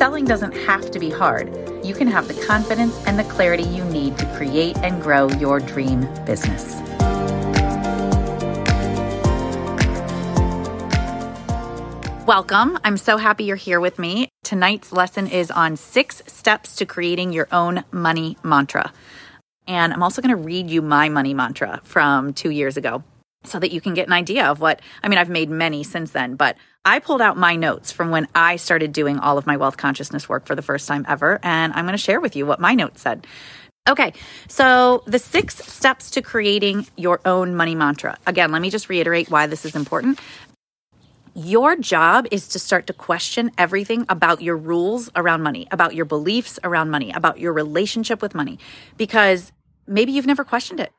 Selling doesn't have to be hard. You can have the confidence and the clarity you need to create and grow your dream business. Welcome. I'm so happy you're here with me. Tonight's lesson is on six steps to creating your own money mantra. And I'm also going to read you my money mantra from two years ago so that you can get an idea of what I mean. I've made many since then, but I pulled out my notes from when I started doing all of my wealth consciousness work for the first time ever. And I'm going to share with you what my notes said. Okay, so the six steps to creating your own money mantra. Again, let me just reiterate why this is important. Your job is to start to question everything about your rules around money, about your beliefs around money, about your relationship with money, because maybe you've never questioned it.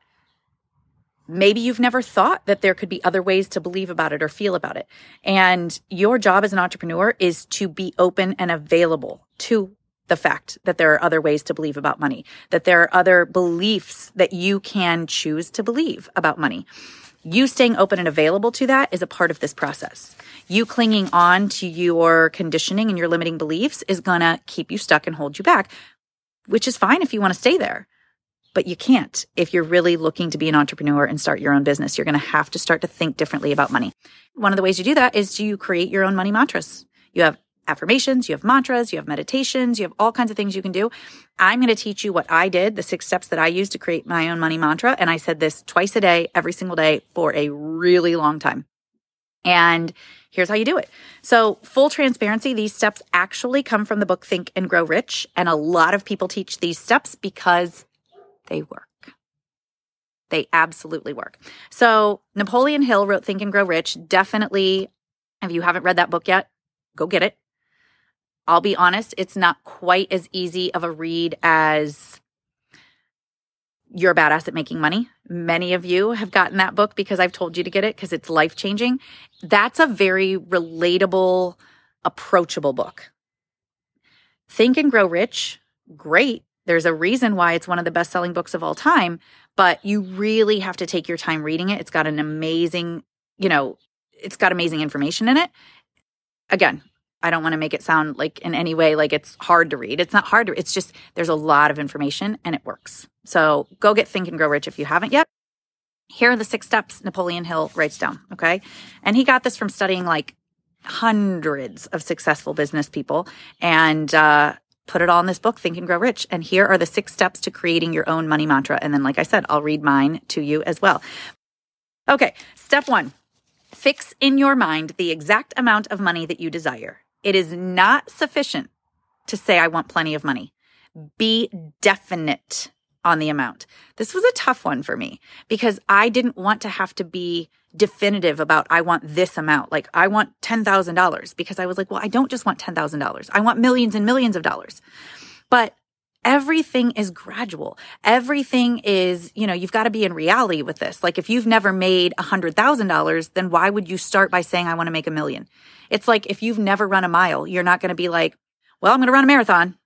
Maybe you've never thought that there could be other ways to believe about it or feel about it. And your job as an entrepreneur is to be open and available to the fact that there are other ways to believe about money, that there are other beliefs that you can choose to believe about money. You staying open and available to that is a part of this process. You clinging on to your conditioning and your limiting beliefs is going to keep you stuck and hold you back, which is fine if you want to stay there. But you can't if you're really looking to be an entrepreneur and start your own business. You're going to have to start to think differently about money. One of the ways you do that is you create your own money mantras. You have affirmations, you have mantras, you have meditations, you have all kinds of things you can do. I'm going to teach you what I did, the six steps that I used to create my own money mantra. And I said this twice a day, every single day for a really long time. And here's how you do it. So, full transparency, these steps actually come from the book Think and Grow Rich. And a lot of people teach these steps because they work. They absolutely work. So, Napoleon Hill wrote Think and Grow Rich. Definitely, if you haven't read that book yet, go get it. I'll be honest, it's not quite as easy of a read as You're a Badass at Making Money. Many of you have gotten that book because I've told you to get it because it's life changing. That's a very relatable, approachable book. Think and Grow Rich, great. There's a reason why it's one of the best selling books of all time, but you really have to take your time reading it. It's got an amazing, you know, it's got amazing information in it. Again, I don't want to make it sound like in any way like it's hard to read. It's not hard to it's just there's a lot of information and it works. So go get Think and Grow Rich if you haven't yet. Here are the six steps Napoleon Hill writes down, okay? And he got this from studying like hundreds of successful business people and uh, put it all in this book, Think and Grow Rich. And here are the six steps to creating your own money mantra. And then, like I said, I'll read mine to you as well. Okay, step one fix in your mind the exact amount of money that you desire. It is not sufficient to say, I want plenty of money. Be definite on the amount. This was a tough one for me because I didn't want to have to be definitive about I want this amount. Like I want $10,000 because I was like, well, I don't just want $10,000. I want millions and millions of dollars. But everything is gradual. Everything is, you know, you've got to be in reality with this. Like if you've never made $100,000, then why would you start by saying I want to make a million? It's like if you've never run a mile, you're not going to be like, well, I'm going to run a marathon.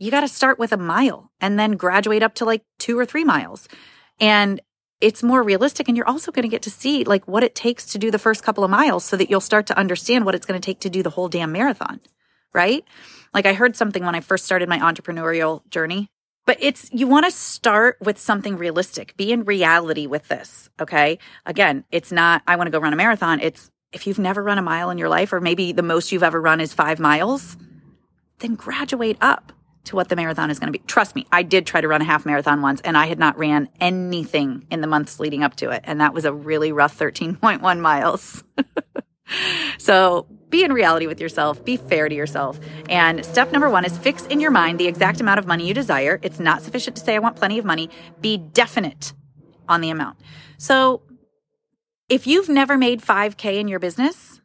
You got to start with a mile and then graduate up to like two or three miles. And it's more realistic. And you're also going to get to see like what it takes to do the first couple of miles so that you'll start to understand what it's going to take to do the whole damn marathon. Right. Like I heard something when I first started my entrepreneurial journey, but it's, you want to start with something realistic. Be in reality with this. Okay. Again, it's not, I want to go run a marathon. It's, if you've never run a mile in your life, or maybe the most you've ever run is five miles, then graduate up to what the marathon is going to be. Trust me, I did try to run a half marathon once and I had not ran anything in the months leading up to it. And that was a really rough 13.1 miles. so be in reality with yourself, be fair to yourself. And step number one is fix in your mind the exact amount of money you desire. It's not sufficient to say, I want plenty of money. Be definite on the amount. So if you've never made 5K in your business,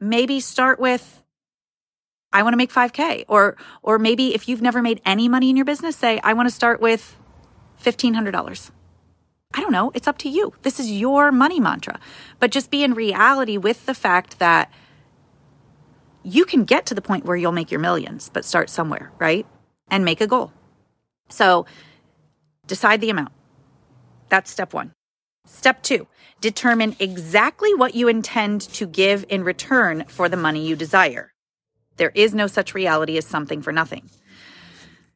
maybe start with I want to make 5k or or maybe if you've never made any money in your business say I want to start with $1500. I don't know, it's up to you. This is your money mantra. But just be in reality with the fact that you can get to the point where you'll make your millions, but start somewhere, right? And make a goal. So decide the amount. That's step one. Step two, determine exactly what you intend to give in return for the money you desire. There is no such reality as something for nothing.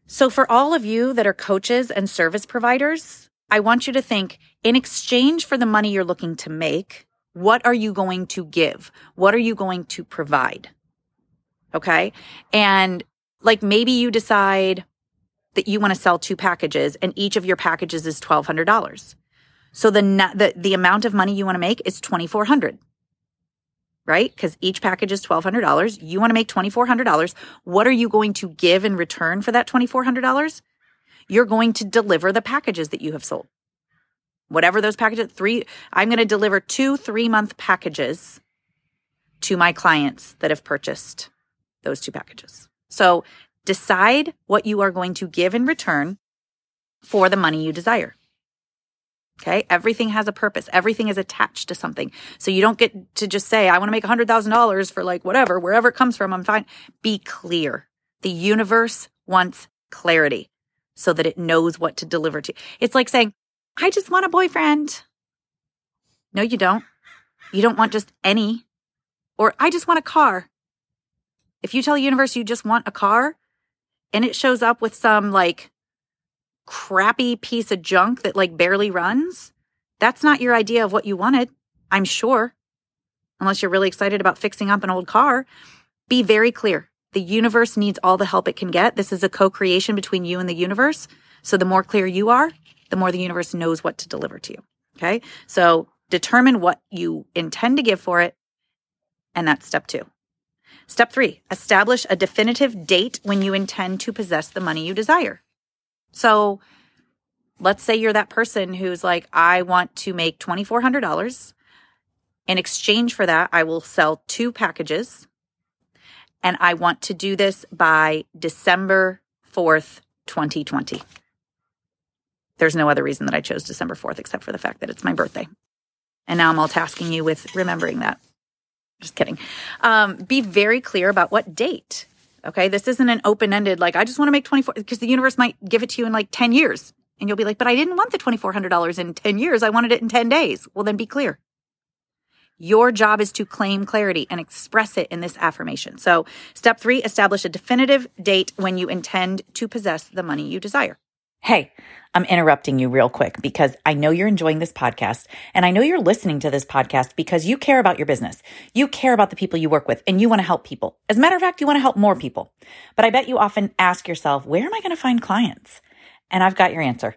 So, for all of you that are coaches and service providers, I want you to think in exchange for the money you're looking to make, what are you going to give? What are you going to provide? Okay. And like maybe you decide that you want to sell two packages and each of your packages is $1,200. So the, the, the amount of money you want to make is 2,400 right? Because each package is $1,200. You want to make $2,400. What are you going to give in return for that $2,400? You're going to deliver the packages that you have sold. Whatever those packages, three, I'm going to deliver two three month packages to my clients that have purchased those two packages. So decide what you are going to give in return for the money you desire. Okay. Everything has a purpose. Everything is attached to something. So you don't get to just say, I want to make $100,000 for like whatever, wherever it comes from. I'm fine. Be clear. The universe wants clarity so that it knows what to deliver to. You. It's like saying, I just want a boyfriend. No, you don't. You don't want just any, or I just want a car. If you tell the universe you just want a car and it shows up with some like crappy piece of junk that like barely runs, that's not your idea of what you wanted, I'm sure. Unless you're really excited about fixing up an old car, be very clear. The universe needs all the help it can get. This is a co creation between you and the universe. So the more clear you are, the more the universe knows what to deliver to you. Okay. So determine what you intend to give for it. And that's step two. Step three, establish a definitive date when you intend to possess the money you desire. So let's say you're that person who's like, I want to make $2,400. In exchange for that, I will sell two packages. And I want to do this by December 4th, 2020. There's no other reason that I chose December 4th except for the fact that it's my birthday. And now I'm all tasking you with remembering that. Just kidding. Um, be very clear about what date Okay. This isn't an open ended, like, I just want to make 24 because the universe might give it to you in like 10 years. And you'll be like, but I didn't want the $2,400 in 10 years. I wanted it in 10 days. Well, then be clear. Your job is to claim clarity and express it in this affirmation. So, step three, establish a definitive date when you intend to possess the money you desire. Hey, I'm interrupting you real quick because I know you're enjoying this podcast and I know you're listening to this podcast because you care about your business. You care about the people you work with and you want to help people. As a matter of fact, you want to help more people. But I bet you often ask yourself, where am I going to find clients? And I've got your answer.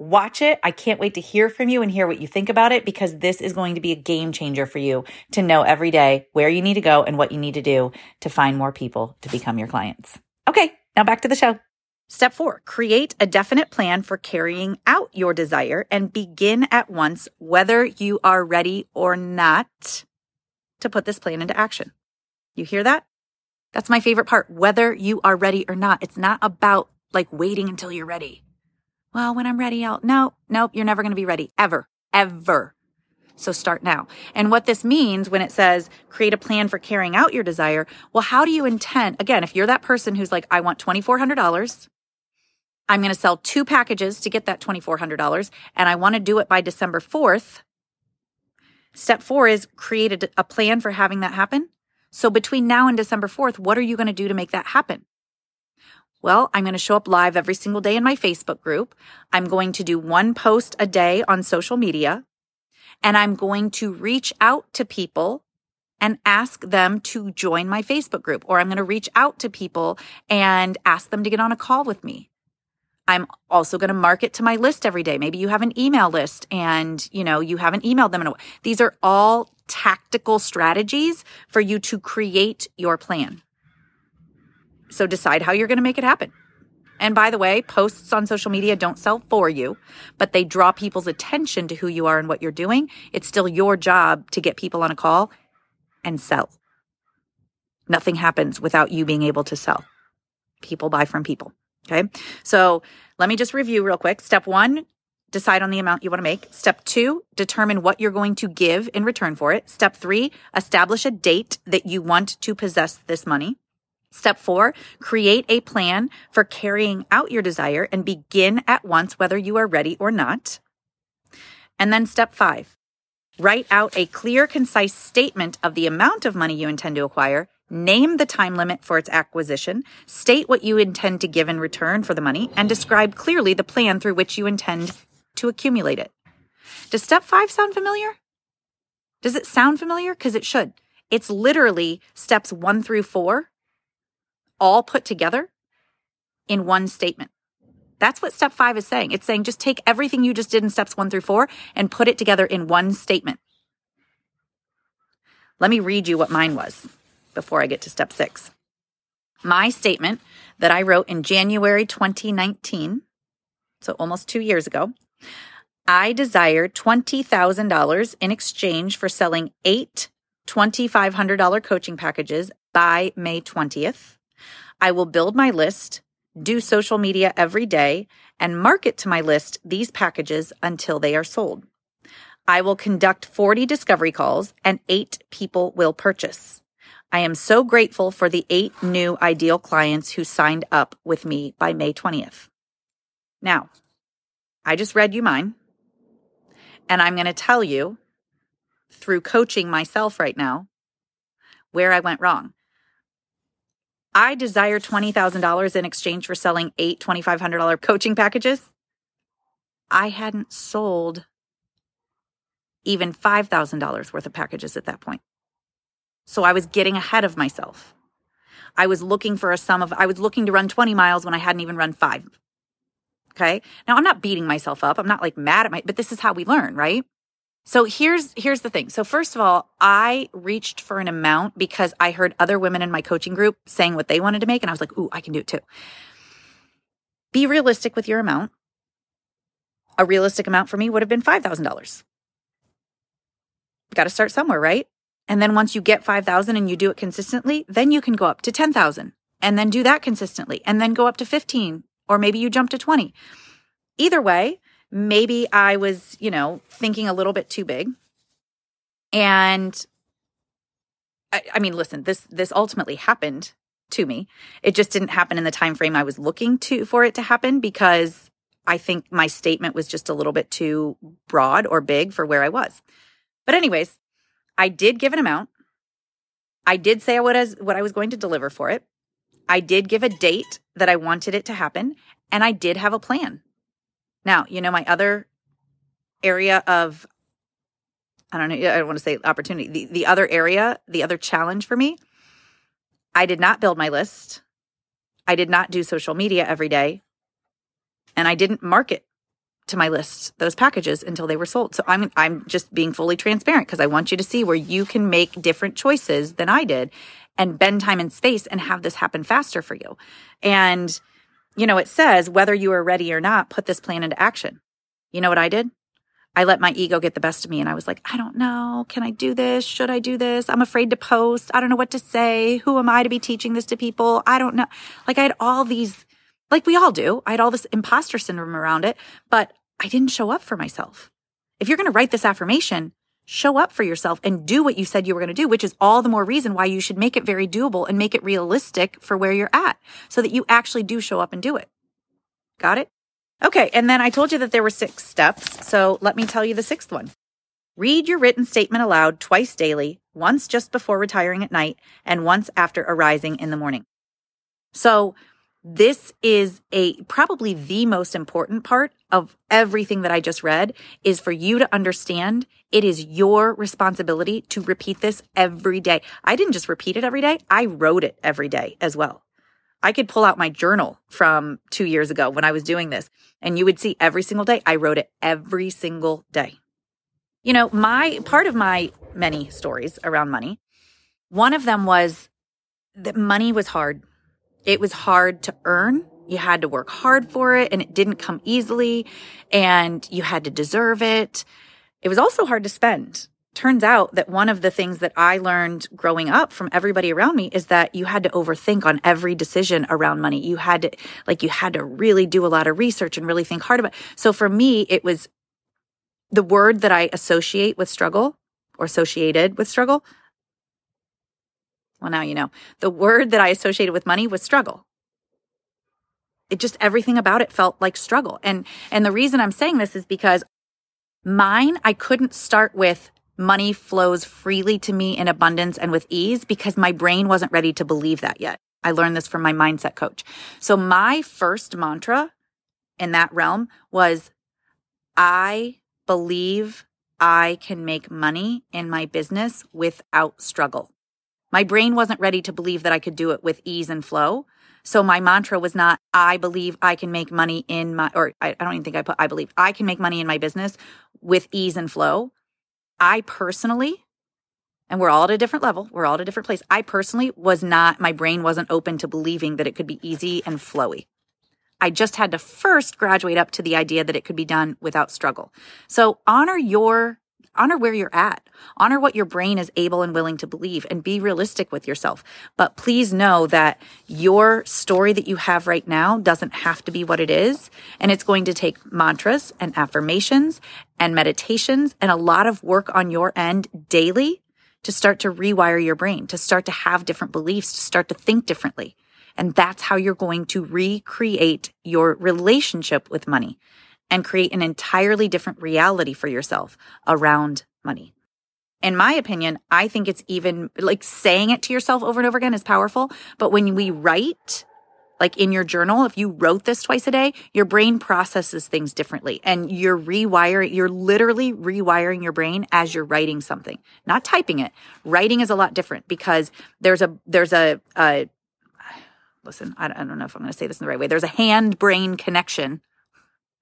Watch it. I can't wait to hear from you and hear what you think about it because this is going to be a game changer for you to know every day where you need to go and what you need to do to find more people to become your clients. Okay, now back to the show. Step four, create a definite plan for carrying out your desire and begin at once, whether you are ready or not to put this plan into action. You hear that? That's my favorite part. Whether you are ready or not. It's not about like waiting until you're ready well, when I'm ready, I'll, no, nope, you're never going to be ready ever, ever. So start now. And what this means when it says create a plan for carrying out your desire, well, how do you intend? Again, if you're that person who's like, I want $2,400, I'm going to sell two packages to get that $2,400, and I want to do it by December 4th. Step four is create a, a plan for having that happen. So between now and December 4th, what are you going to do to make that happen? Well, I'm going to show up live every single day in my Facebook group. I'm going to do one post a day on social media and I'm going to reach out to people and ask them to join my Facebook group, or I'm going to reach out to people and ask them to get on a call with me. I'm also going to market to my list every day. Maybe you have an email list and, you know, you haven't emailed them in a while. These are all tactical strategies for you to create your plan. So decide how you're going to make it happen. And by the way, posts on social media don't sell for you, but they draw people's attention to who you are and what you're doing. It's still your job to get people on a call and sell. Nothing happens without you being able to sell. People buy from people. Okay. So let me just review real quick. Step one, decide on the amount you want to make. Step two, determine what you're going to give in return for it. Step three, establish a date that you want to possess this money. Step four, create a plan for carrying out your desire and begin at once, whether you are ready or not. And then step five, write out a clear, concise statement of the amount of money you intend to acquire. Name the time limit for its acquisition, state what you intend to give in return for the money, and describe clearly the plan through which you intend to accumulate it. Does step five sound familiar? Does it sound familiar? Because it should. It's literally steps one through four all put together in one statement. That's what step five is saying. It's saying just take everything you just did in steps one through four and put it together in one statement. Let me read you what mine was before I get to step six. My statement that I wrote in January 2019, so almost two years ago, I desired $20,000 in exchange for selling eight $2,500 coaching packages by May 20th. I will build my list, do social media every day, and market to my list these packages until they are sold. I will conduct 40 discovery calls and eight people will purchase. I am so grateful for the eight new ideal clients who signed up with me by May 20th. Now, I just read you mine, and I'm going to tell you through coaching myself right now where I went wrong. I desire $20,000 in exchange for selling eight $2,500 coaching packages. I hadn't sold even $5,000 worth of packages at that point. So I was getting ahead of myself. I was looking for a sum of, I was looking to run 20 miles when I hadn't even run five. Okay. Now I'm not beating myself up. I'm not like mad at my, but this is how we learn, right? So here's here's the thing. So first of all, I reached for an amount because I heard other women in my coaching group saying what they wanted to make and I was like, "Ooh, I can do it too." Be realistic with your amount. A realistic amount for me would have been $5,000. Got to start somewhere, right? And then once you get 5,000 and you do it consistently, then you can go up to 10,000 and then do that consistently and then go up to 15 or maybe you jump to 20. Either way, maybe I was, you know, thinking a little bit too big. And I, I, mean, listen, this this ultimately happened to me. It just didn't happen in the time frame I was looking to for it to happen because I think my statement was just a little bit too broad or big for where I was. But anyways, I did give an amount. I did say what as what I was going to deliver for it. I did give a date that I wanted it to happen, and I did have a plan. Now, you know, my other area of, I don't know, I don't want to say opportunity, the, the other area, the other challenge for me, I did not build my list. I did not do social media every day. And I didn't market to my list those packages until they were sold. So I'm I'm just being fully transparent because I want you to see where you can make different choices than I did and bend time and space and have this happen faster for you. And you know, it says whether you are ready or not, put this plan into action. You know what I did? I let my ego get the best of me and I was like, I don't know. Can I do this? Should I do this? I'm afraid to post. I don't know what to say. Who am I to be teaching this to people? I don't know. Like I had all these, like we all do. I had all this imposter syndrome around it, but I didn't show up for myself. If you're going to write this affirmation, show up for yourself and do what you said you were going to do, which is all the more reason why you should make it very doable and make it realistic for where you're at so that you actually do show up and do it. Got it? Okay. And then I told you that there were six steps. So let me tell you the sixth one. Read your written statement aloud twice daily, once just before retiring at night and once after arising in the morning. So this is a probably the most important part of everything that I just read is for you to understand it is your responsibility to repeat this every day. I didn't just repeat it every day, I wrote it every day as well. I could pull out my journal from two years ago when I was doing this, and you would see every single day I wrote it every single day. You know, my part of my many stories around money, one of them was that money was hard. It was hard to earn. You had to work hard for it and it didn't come easily and you had to deserve it. It was also hard to spend. Turns out that one of the things that I learned growing up from everybody around me is that you had to overthink on every decision around money. You had to, like, you had to really do a lot of research and really think hard about it. So for me, it was the word that I associate with struggle or associated with struggle well, now you know. The word that I associated with money was struggle. It just everything about it felt like struggle. And and the reason I'm saying this is because mine I couldn't start with money flows freely to me in abundance and with ease because my brain wasn't ready to believe that yet. I learned this from my mindset coach. So my first mantra in that realm was I believe I can make money in my business without struggle. My brain wasn't ready to believe that I could do it with ease and flow. So my mantra was not, I believe I can make money in my, or I, I don't even think I put, I believe I can make money in my business with ease and flow. I personally, and we're all at a different level, we're all at a different place. I personally was not, my brain wasn't open to believing that it could be easy and flowy. I just had to first graduate up to the idea that it could be done without struggle. So honor your honor where you're at. Honor what your brain is able and willing to believe and be realistic with yourself. But please know that your story that you have right now doesn't have to be what it is. And it's going to take mantras and affirmations and meditations and a lot of work on your end daily to start to rewire your brain, to start to have different beliefs, to start to think differently. And that's how you're going to recreate your relationship with money and create an entirely different reality for yourself around money. In my opinion, I think it's even like saying it to yourself over and over again is powerful. But when we write, like in your journal, if you wrote this twice a day, your brain processes things differently and you're rewiring, you're literally rewiring your brain as you're writing something, not typing it. Writing is a lot different because there's a, there's a, a listen, I don't know if I'm going to say this in the right way. There's a hand brain connection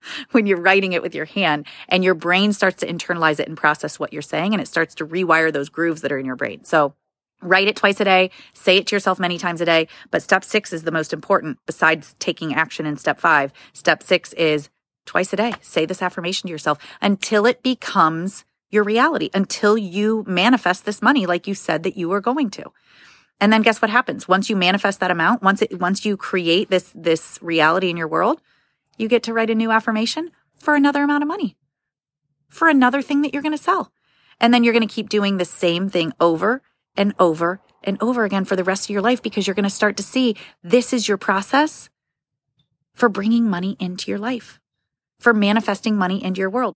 when you're writing it with your hand and your brain starts to internalize it and process what you're saying and it starts to rewire those grooves that are in your brain. So write it twice a day, say it to yourself many times a day. But step six is the most important besides taking action in step five. Step six is twice a day. Say this affirmation to yourself until it becomes your reality, until you manifest this money like you said that you were going to. And then guess what happens? Once you manifest that amount, once it, once you create this, this reality in your world, you get to write a new affirmation for another amount of money, for another thing that you're going to sell. And then you're going to keep doing the same thing over and over and over again for the rest of your life because you're going to start to see this is your process for bringing money into your life, for manifesting money into your world.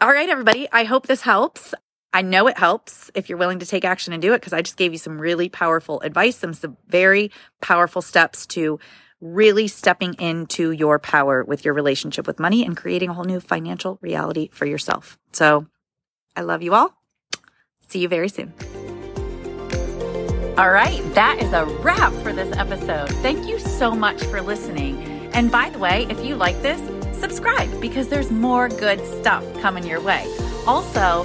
All right, everybody. I hope this helps. I know it helps if you're willing to take action and do it because I just gave you some really powerful advice, some, some very powerful steps to really stepping into your power with your relationship with money and creating a whole new financial reality for yourself. So I love you all. See you very soon. All right, that is a wrap for this episode. Thank you so much for listening. And by the way, if you like this, subscribe because there's more good stuff coming your way. Also,